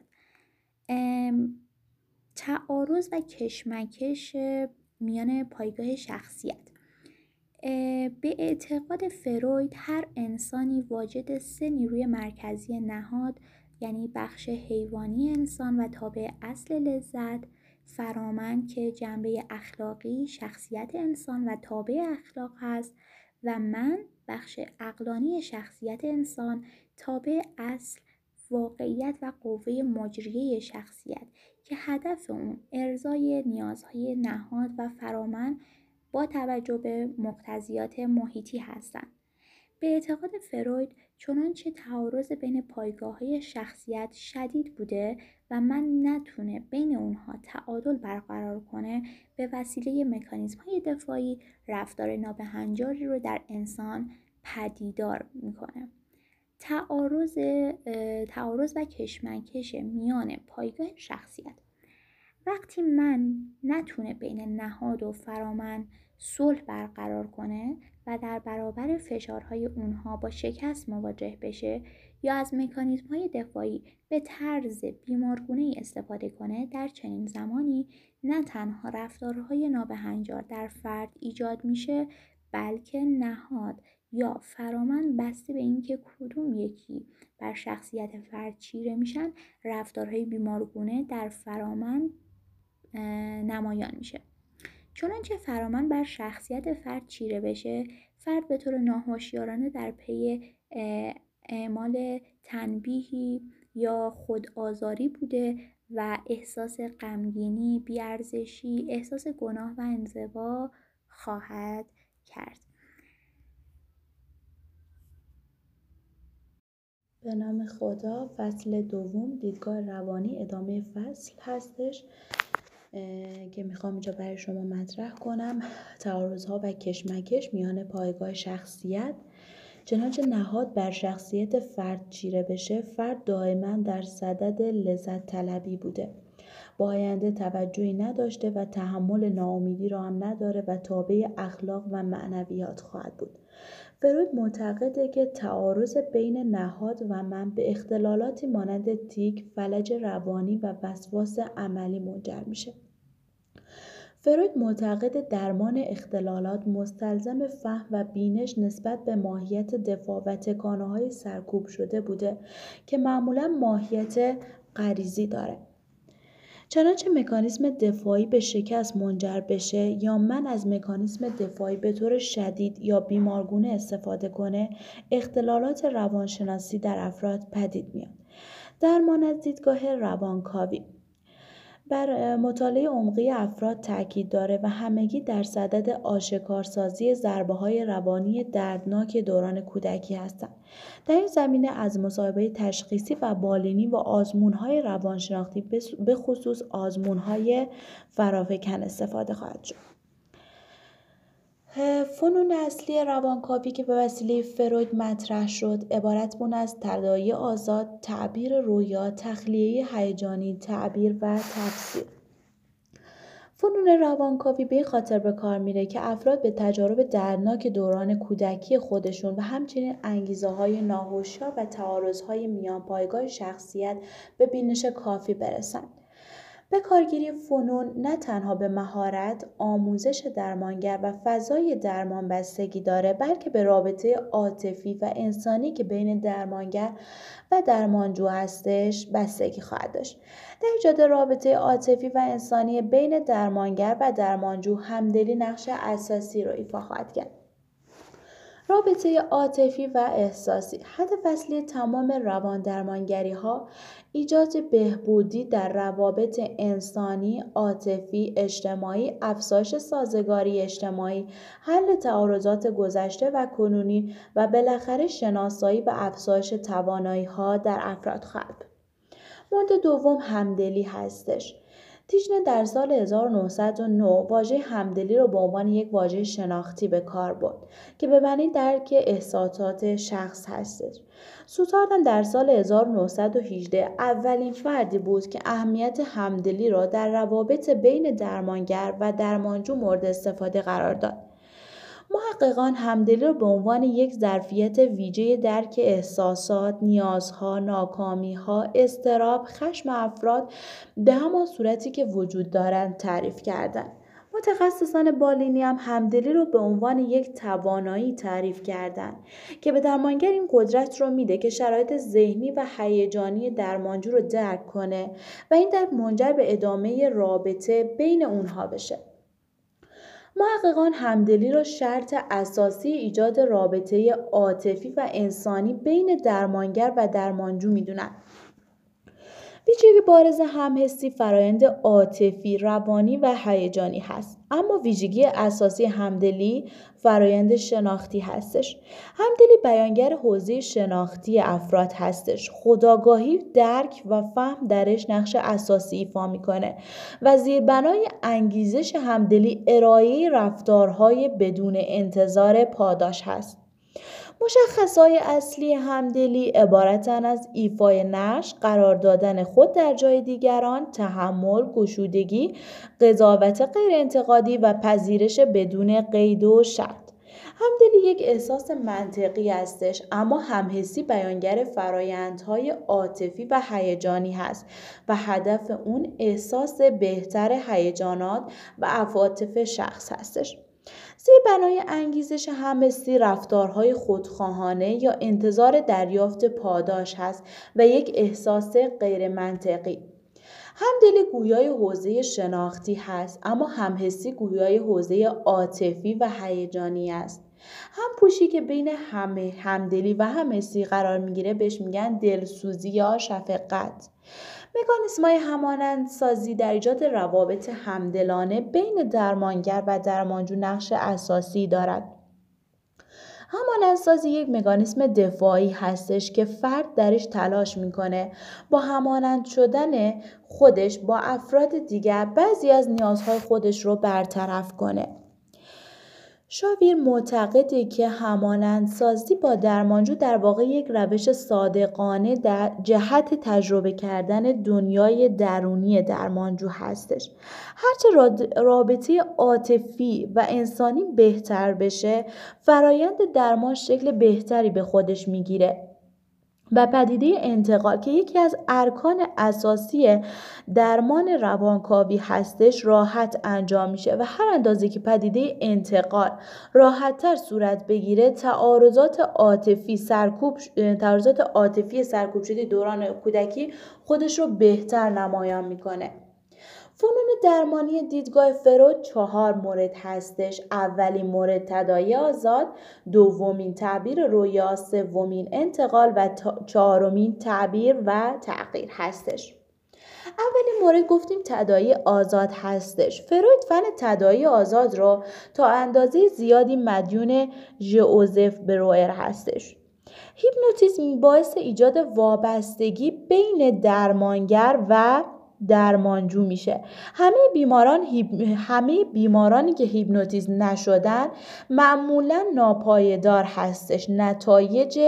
تعارض و کشمکش میان پایگاه شخصیت. به اعتقاد فروید هر انسانی واجد سه نیروی مرکزی نهاد یعنی بخش حیوانی انسان و تابع اصل لذت فرامن که جنبه اخلاقی شخصیت انسان و تابع اخلاق هست و من بخش اقلانی شخصیت انسان تابع اصل واقعیت و قوه مجریه شخصیت که هدف اون ارزای نیازهای نهاد و فرامن با توجه به مقتضیات محیطی هستند. به اعتقاد فروید چنانچه تعارض بین پایگاه های شخصیت شدید بوده و من نتونه بین اونها تعادل برقرار کنه به وسیله مکانیزم های دفاعی رفتار نابهنجاری رو در انسان پدیدار می‌کنه. تعارض, تعارض و کشمکش میان پایگاه شخصیت. وقتی من نتونه بین نهاد و فرامن صلح برقرار کنه و در برابر فشارهای اونها با شکست مواجه بشه یا از مکانیزم های دفاعی به طرز بیمارگونه استفاده کنه در چنین زمانی نه تنها رفتارهای نابهنجار در فرد ایجاد میشه بلکه نهاد یا فرامن بسته به اینکه کدوم یکی بر شخصیت فرد چیره میشن رفتارهای بیمارگونه در فرامن نمایان میشه چنانچه فرامن بر شخصیت فرد چیره بشه فرد به طور ناهوشیارانه در پی اعمال تنبیهی یا خودآزاری بوده و احساس غمگینی، بیارزشی، احساس گناه و انزوا خواهد کرد. به نام خدا فصل دوم دیدگاه روانی ادامه فصل هستش که می‌خوام اینجا برای شما مطرح کنم. تعارض ها و کشمکش میان پایگاه شخصیت. چنانچه نهاد بر شخصیت فرد چیره بشه فرد دائما در صدد لذت طلبی بوده. با آینده توجهی نداشته و تحمل ناامیدی را هم نداره و تابع اخلاق و معنویات خواهد بود. فروید معتقده که تعارض بین نهاد و من به اختلالاتی مانند تیک، فلج روانی و وسواس عملی منجر میشه. فروید معتقد درمان اختلالات مستلزم فهم و بینش نسبت به ماهیت دفاع و تکانه های سرکوب شده بوده که معمولا ماهیت غریزی داره. چنانچه مکانیسم دفاعی به شکست منجر بشه یا من از مکانیسم دفاعی به طور شدید یا بیمارگونه استفاده کنه اختلالات روانشناسی در افراد پدید میاد. درمان از دیدگاه روانکاوی بر مطالعه عمقی افراد تاکید داره و همگی در صدد آشکارسازی ضربه های روانی دردناک دوران کودکی هستند. در این زمینه از مصاحبه تشخیصی و بالینی و آزمون های روانشناختی به خصوص آزمون های فرافکن استفاده خواهد شد. فنون اصلی روانکاوی که به وسیله فروید مطرح شد عبارت بون از تداعی آزاد تعبیر رویا تخلیه هیجانی تعبیر و تفسیر فنون روانکاوی به خاطر به کار میره که افراد به تجارب دردناک دوران کودکی خودشون و همچنین انگیزه های ناهوشیار و تعارض های میان پایگاه شخصیت به بینش کافی برسند. به کارگیری فنون نه تنها به مهارت، آموزش درمانگر و فضای درمان بستگی داره بلکه به رابطه عاطفی و انسانی که بین درمانگر و درمانجو هستش بستگی خواهد داشت. در ایجاد رابطه عاطفی و انسانی بین درمانگر و درمانجو همدلی نقش اساسی را ایفا خواهد کرد. رابطه عاطفی و احساسی. هدف اصلی تمام روان درمانگری ها ایجاد بهبودی در روابط انسانی، عاطفی، اجتماعی، افزایش سازگاری اجتماعی، حل تعارضات گذشته و کنونی و بالاخره شناسایی و افزایش توانایی ها در افراد. خواهد مورد دوم همدلی هستش. تیشنه در سال 1909 واژه همدلی رو به عنوان یک واژه شناختی به کار برد که به معنی درک احساسات شخص هستش. سوتاردن در سال 1918 اولین فردی بود که اهمیت همدلی را در روابط بین درمانگر و درمانجو مورد استفاده قرار داد. محققان همدلی را به عنوان یک ظرفیت ویژه درک احساسات، نیازها، ناکامیها، استراب، خشم افراد به همان صورتی که وجود دارند تعریف کردند. متخصصان بالینی هم همدلی رو به عنوان یک توانایی تعریف کردند که به درمانگر این قدرت رو میده که شرایط ذهنی و هیجانی درمانجو رو درک کنه و این درک منجر به ادامه رابطه بین اونها بشه. محققان همدلی را شرط اساسی ایجاد رابطه عاطفی و انسانی بین درمانگر و درمانجو می‌دونند. ویژگی بارز همحسی فرایند عاطفی روانی و هیجانی هست. اما ویژگی اساسی همدلی فرایند شناختی هستش. همدلی بیانگر حوزه شناختی افراد هستش. خداگاهی درک و فهم درش نقش اساسی ایفا می‌کنه و زیربنای انگیزش همدلی ارائه رفتارهای بدون انتظار پاداش هست. مشخصهای اصلی همدلی عبارتن از ایفای نقش قرار دادن خود در جای دیگران تحمل گشودگی قضاوت غیر انتقادی و پذیرش بدون قید و شرط. همدلی یک احساس منطقی هستش اما همحسی بیانگر فرایندهای عاطفی و هیجانی هست و هدف اون احساس بهتر هیجانات و عواطف شخص هستش. زیر بنای انگیزش همستی رفتارهای خودخواهانه یا انتظار دریافت پاداش هست و یک احساس غیر منطقی. همدلی گویای حوزه شناختی هست اما همحسی گویای حوزه عاطفی و هیجانی است. هم پوشی که بین همه همدلی و همحسی قرار می‌گیره بهش میگن دلسوزی یا شفقت. مکانیسم های همانند سازی در ایجاد روابط همدلانه بین درمانگر و درمانجو نقش اساسی دارد. همانندسازی یک مکانیسم دفاعی هستش که فرد درش تلاش می‌کنه با همانند شدن خودش با افراد دیگر بعضی از نیازهای خودش رو برطرف کنه. شاویر معتقده که همانندسازی با درمانجو در واقع یک روش صادقانه در جهت تجربه کردن دنیای درونی درمانجو هستش. هرچه رابطه عاطفی و انسانی بهتر بشه فرایند درمان شکل بهتری به خودش می‌گیره. و پدیده انتقال که یکی از ارکان اساسی درمان روانکاوی هستش راحت انجام میشه و هر اندازه که پدیده انتقال راحتتر صورت بگیره تعارضات عاطفی سرکوب تعارضات عاطفی سرکوب شده دوران کودکی خودش رو بهتر نمایان می‌کنه. فنون درمانی دیدگاه فرود چهار مورد هستش. اولین مورد تدایی آزاد دومین تعبیر رویا سومین انتقال و چهارمین تعبیر و تغییر هستش. اولین مورد گفتیم تدایی آزاد هستش. فروید فن تدایی آزاد رو تا اندازه زیادی مدیون ژئوزف بروئر هستش. هیپنوتیزم باعث ایجاد وابستگی بین درمانگر و درمانجو میشه. همه بیماران همه بیمارانی که هیپنوتیزم نشدن معمولا ناپایدار هستش نتایج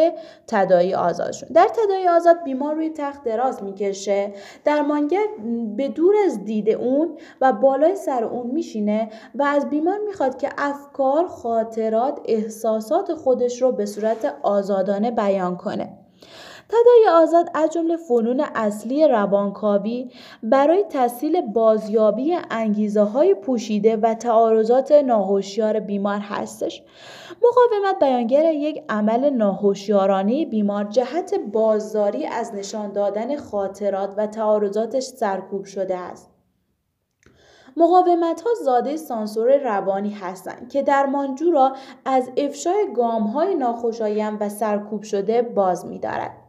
تدایی آزادشون. در تدایی آزاد بیمار روی تخت دراز می‌کشه درمانگر به دور از دید اون و بالای سر اون میشینه و از بیمار می‌خواد که افکار خاطرات احساسات خودش رو به صورت آزادانه بیان کنه. تدای آزاد از جمله فنون اصلی روانکاوی برای تسهیل بازیابی انگیزه های پوشیده و تعارضات ناهوشیار بیمار هستش مقاومت بیانگر یک عمل ناهوشیارانه بیمار جهت بازداری از نشان دادن خاطرات و تعارضاتش سرکوب شده است مقاومت ها زاده سانسور روانی هستند که درمانجو را از افشای گام های ناخوشایند و سرکوب شده باز می دارد.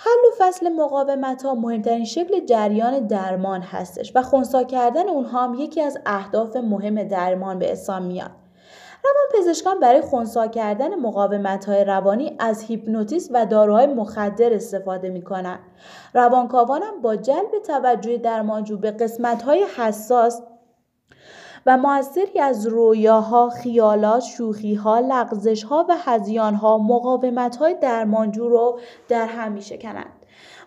حل و فصل مقاومت ها مهمترین شکل جریان درمان هستش و خونسا کردن اونها هم یکی از اهداف مهم درمان به حساب میاد. روان پزشکان برای خونسا کردن مقاومت های روانی از هیپنوتیسم و داروهای مخدر استفاده می کنند. روانکاوان هم با جلب توجه درمانجو به قسمت های حساس و موثری از رویاها، خیالات، شوخیها، لغزشها و هزیانها مقاومتهای درمانجو رو در هم می شکنند.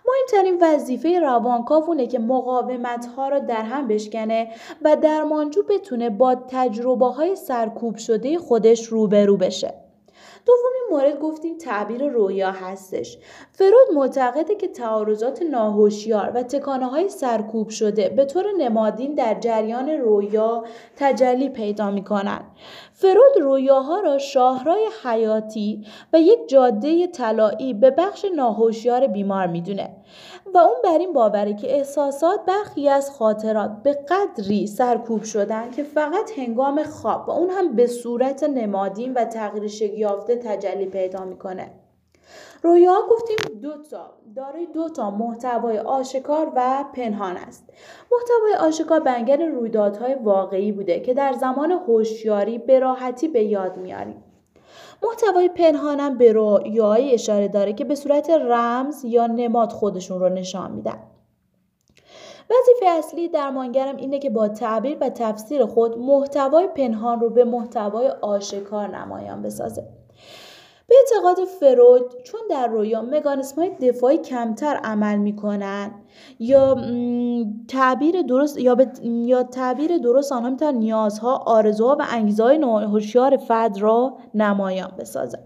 مهمترین وظیفه روانکاو اونه که مقاومت ها را در هم بشکنه و درمانجو بتونه با تجربه های سرکوب شده خودش روبرو بشه. دومین مورد گفتیم تعبیر رویا هستش فرود معتقده که تعارضات ناهوشیار و تکانه های سرکوب شده به طور نمادین در جریان رویا تجلی پیدا می کنند. فرود رویاها را شاهرای حیاتی و یک جاده طلایی به بخش ناهوشیار بیمار می‌دونه و اون بر این باوره که احساسات برخی از خاطرات به قدری سرکوب شدن که فقط هنگام خواب و اون هم به صورت نمادین و تغییر یافته تجلی پیدا می‌کنه. رویا گفتیم دو تا دارای دو تا محتوای آشکار و پنهان است. محتوای آشکار بنگر رویدادهای واقعی بوده که در زمان هوشیاری به راحتی به یاد میاریم. محتوای پنهانم به رویاهایی اشاره داره که به صورت رمز یا نماد خودشون رو نشان میدن. وظیفه اصلی درمانگرم اینه که با تعبیر و تفسیر خود محتوای پنهان رو به محتوای آشکار نمایان بسازه. به اعتقاد فرود چون در رویا مکانیسم های دفاعی کمتر عمل می‌کنن یا تعبیر درست یا, یا تعبیر درست آنها می‌تونن نیازها آرزوها و انگیزه های هوشیار فرد را نمایان بسازن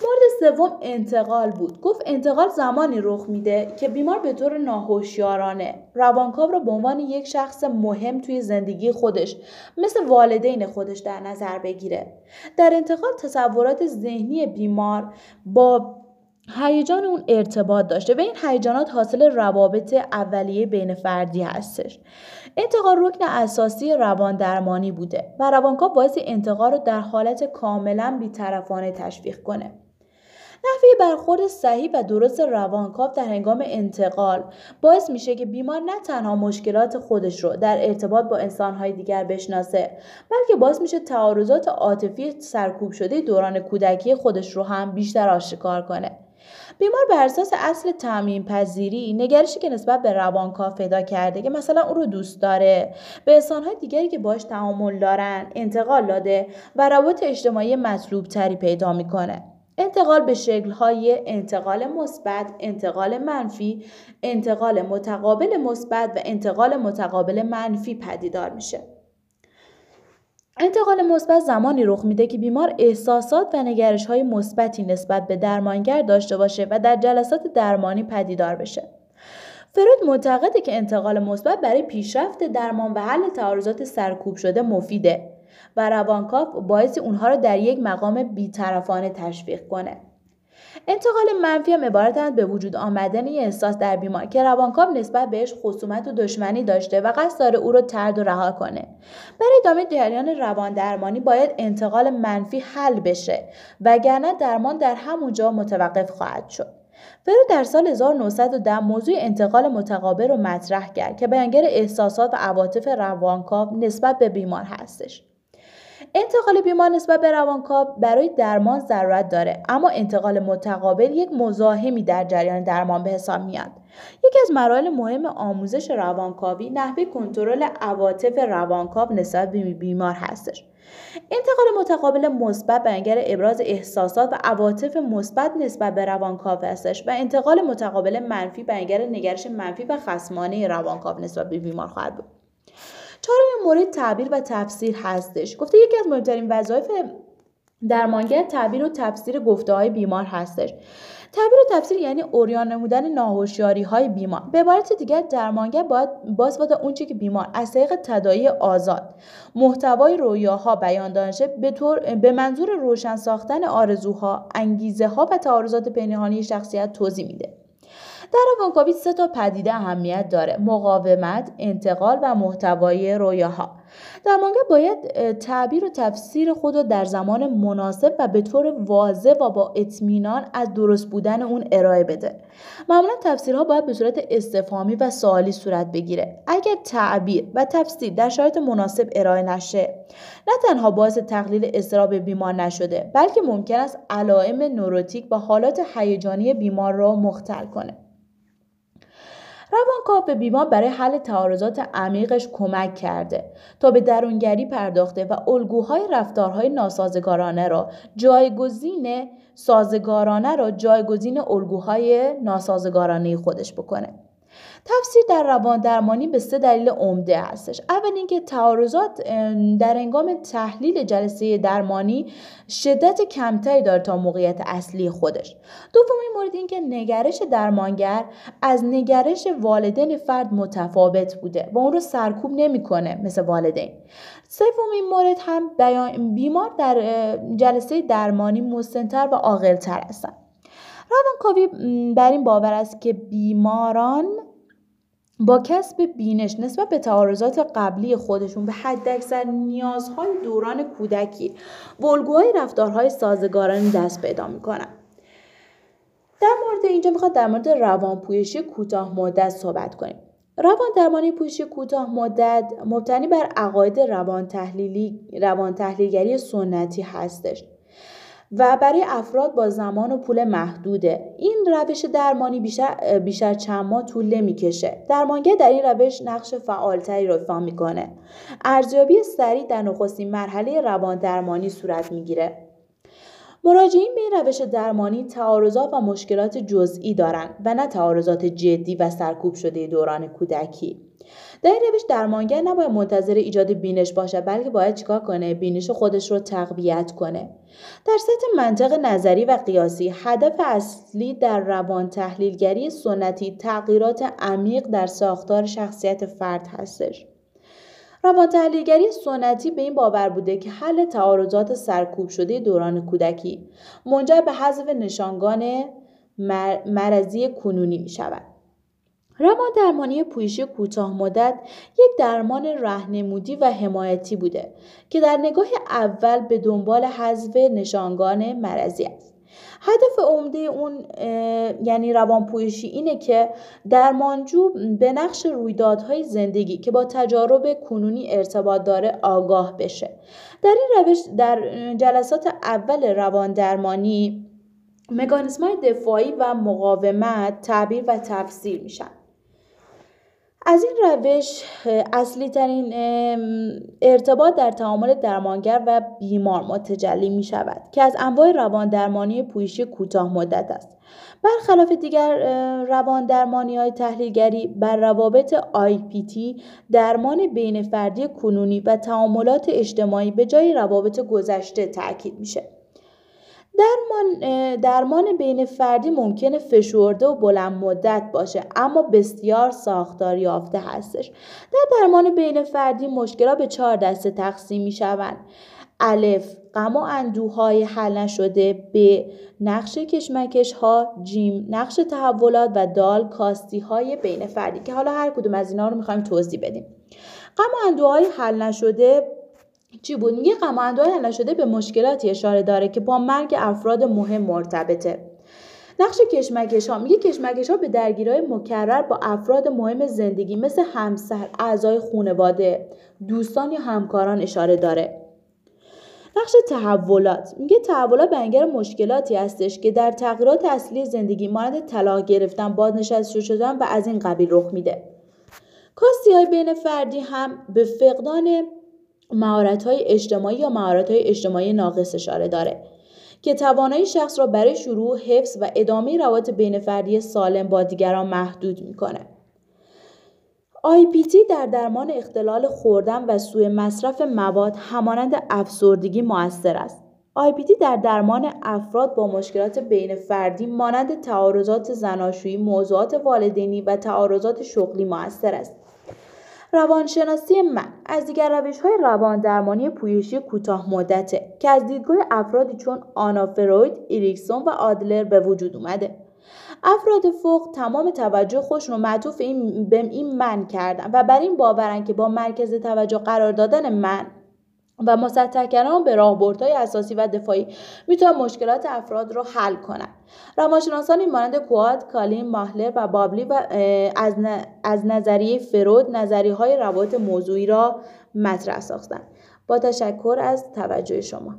مورد سوم انتقال بود. گفت انتقال زمانی رخ میده که بیمار به طور ناهوشیارانه روانکاو را به عنوان یک شخص مهم توی زندگی خودش مثل والدین خودش در نظر بگیره. در انتقال تصورات ذهنی بیمار با هیجان اون ارتباط داشته و این هیجانات حاصل روابط اولیه بین فردی هستش. انتقال رکن اساسی روان درمانی بوده و روانکاو باعث انتقال رو در حالت کاملا بیطرفانه تشویق کنه. نحوه برخورد صحیح و درست روانکاو در هنگام انتقال باعث میشه که بیمار نه تنها مشکلات خودش رو در ارتباط با انسانهای دیگر بشناسه بلکه باعث میشه تعارضات عاطفی سرکوب شده دوران کودکی خودش رو هم بیشتر آشکار کنه. بیمار بر اساس اصل تعمین پذیری نگرشی که نسبت به روانکاو پیدا کرده که مثلا او رو دوست داره به انسانهای دیگری که باش تعامل دارن انتقال داده و روابط اجتماعی مطلوب تری پیدا می‌کنه. انتقال به شکل‌های انتقال مثبت، انتقال منفی، انتقال متقابل مثبت و انتقال متقابل منفی پدیدار میشه. انتقال مثبت زمانی رخ میده که بیمار احساسات و نگرش های مثبتی نسبت به درمانگر داشته باشه و در جلسات درمانی پدیدار بشه. فرود معتقده که انتقال مثبت برای پیشرفت درمان و حل تعارضات سرکوب شده مفیده و روانکاو باعث اونها رو در یک مقام بیطرفانه تشویق کنه. انتقال منفی هم عبارت به وجود آمدن یه احساس در بیمار که روانکاو نسبت بهش خصومت و دشمنی داشته و قصد داره او رو ترد و رها کنه. برای ادامه جریان روان درمانی باید انتقال منفی حل بشه وگرنه درمان در همونجا متوقف خواهد شد. فرو در سال 1910 موضوع انتقال متقابل رو مطرح کرد که بیانگر احساسات و عواطف روانکاو نسبت به بیمار هستش. انتقال بیمار نسبت به روانکاو برای درمان ضرورت داره اما انتقال متقابل یک مزاحمی در جریان درمان به حساب میاد. یکی از مراحل مهم آموزش روانکاوی نحوه کنترل عواطف روانکاو نسبت به بیمار هستش. انتقال متقابل مثبت بیانگر ابراز احساسات و عواطف مثبت نسبت به روانکاو هستش و انتقال متقابل منفی بیانگر نگرش منفی و خصمانه روانکاو نسبت به بیمار خواهد بود. چهارمین مورد تعبیر و تفسیر هستش. گفته یکی از مهمترین وظایف درمانگر تعبیر و تفسیر گفته های بیمار هستش. تعبیر و تفسیر یعنی اوریان نمودن ناهوشیاری های بیمار. به عبارت دیگر درمانگر باید باز اون اونچه که بیمار از طریق تدایی آزاد محتوای رویاها بیان دانشه به, به منظور روشن ساختن آرزوها انگیزه ها و تعارضات پنهانی شخصیت توضیح میده. در روانکاوی سه تا پدیده اهمیت داره مقاومت انتقال و محتوای رویاها. درمانگر باید تعبیر و تفسیر خود را در زمان مناسب و به طور واضح و با اطمینان از درست بودن اون ارائه بده. معمولا تفسیرها باید به صورت استفهامی و سوالی صورت بگیره. اگر تعبیر و تفسیر در شرایط مناسب ارائه نشه نه تنها باعث تقلیل استراب بیمار نشده بلکه ممکن است علائم نوروتیک و حالات هیجانی بیمار را مختل کنه. روانکاو به بیمار برای حل تعارضات عمیقش کمک کرده تا به درونگری پرداخته و الگوهای رفتارهای ناسازگارانه را جایگزین سازگارانه را جایگزین الگوهای ناسازگارانه خودش بکنه. تفسیر در روان درمانی به سه دلیل عمده هستش. اول اینکه تعارضات در انگام تحلیل جلسه درمانی شدت کمتری داره تا موقعیت اصلی خودش. دومین مورد اینکه نگرش درمانگر از نگرش والدین فرد متفاوت بوده و اون رو سرکوب نمی‌کنه مثل والدین. سومین مورد هم بیمار در جلسه درمانی مستنتر و عاقلتر هستن. روانکاوی بر این باور است که بیماران با کسب بینش نسبت به تعارضات قبلی خودشون به حد اکثر نیازهای دوران کودکی و الگوهای رفتارهای سازگاران دست پیدا می‌کنن. در مورد اینجا می‌خواد در مورد روانپویشی کوتاه مدت صحبت کنیم. روان درمانی پویشی کوتاه مدت مبتنی بر عقاید روان تحلیلی روان تحلیلگری سنتی هستش. و برای افراد با زمان و پول محدوده. این روش درمانی بیشتر, بیشتر چند ماه طول نمی‌کشه. درمانگر در این روش نقش فعالتری رو ایفا می‌کنه. ارزیابی سریع در نخستین مرحله روان درمانی صورت می‌گیره. مراجعین به این روش درمانی تعارضات و مشکلات جزئی دارند و نه تعارضات جدی و سرکوب شده دوران کودکی. در این روش درمانگر نباید منتظر ایجاد بینش باشه بلکه باید چیکار کنه؟ بینش خودش رو تقویت کنه. در سطح منطق نظری و قیاسی هدف اصلی در روان تحلیلگری سنتی تغییرات عمیق در ساختار شخصیت فرد هستش. روان تحلیلگری سنتی به این باور بوده که حل تعارضات سرکوب شده دوران کودکی منجر به حذف نشانگان مرضی کنونی می شود. روان درمانی پویشی کوتاه مدت یک درمان رهنمودی و حمایتی بوده که در نگاه اول به دنبال حذف نشانگان مرضی است. هدف عمده اون یعنی روانپویشی اینه که درمانجو به نقش رویدادهای زندگی که با تجارب کنونی ارتباط داره آگاه بشه. در این روش در جلسات اول روان درمانی مکانیزم‌های دفاعی و مقاومت تعبیر و تفسیر میشن. از این روش اصلی ترین ارتباط در تعامل درمانگر و بیمار متجلی می شود که از انواع روان درمانی پویشی کوتاه مدت است. برخلاف دیگر روان درمانی های تحلیلگری بر روابط تی درمان بین فردی کنونی و تعاملات اجتماعی به جای روابط گذشته تاکید میشه. درمان, درمان بین فردی ممکنه فشرده و بلند مدت باشه اما بسیار ساختار یافته هستش. در درمان بین فردی مشکلات به چهار دسته تقسیم می شوند الف غم و اندوهای حل نشده به نقش کشمکش ها جیم نقش تحولات و دال کاستی های بین فردی که حالا هر کدوم از اینا رو می‌خوایم توضیح بدیم. غم و اندوهای حل نشده چی بود میگه قماندوهای حل نشده به مشکلاتی اشاره داره که با مرگ افراد مهم مرتبطه. نقش کشمکش ها میگه کشمکش ها به درگیری مکرر با افراد مهم زندگی مثل همسر اعضای خانواده دوستان یا همکاران اشاره داره. بخش تحولات میگه تحولات بیانگر مشکلاتی هستش که در تغییرات اصلی زندگی مانند طلاق گرفتن بازنشسته شدن و از این قبیل رخ میده. کاستی های بین فردی هم به فقدان مهارت اجتماعی یا مهارت اجتماعی ناقص اشاره داره که توانایی شخص را برای شروع حفظ و ادامه روابط بین فردی سالم با دیگران محدود می‌کنه IPT در درمان اختلال خوردن و سوء مصرف مواد همانند افسردگی موثر است. IPT در درمان افراد با مشکلات بین فردی مانند تعارضات زناشویی، موضوعات والدینی و تعارضات شغلی موثر است. روانشناسی من از دیگر روش های روان درمانی پویشی کوتاه مدته که از دیدگاه افرادی چون آنا فروید، ایریکسون و آدلر به وجود اومده. افراد فوق تمام توجه خودشون رو معطوف این به این من کردن و بر این باورن که با مرکز توجه قرار دادن من و مسطح کردن به راهبردهای اساسی و دفاعی می‌تونن مشکلات افراد رو حل کنن روانشناسانی مانند کواد، کالین، ماهلر و بابلی و از, نظریه فرود نظریه های روابط موضوعی را مطرح ساختن با تشکر از توجه شما.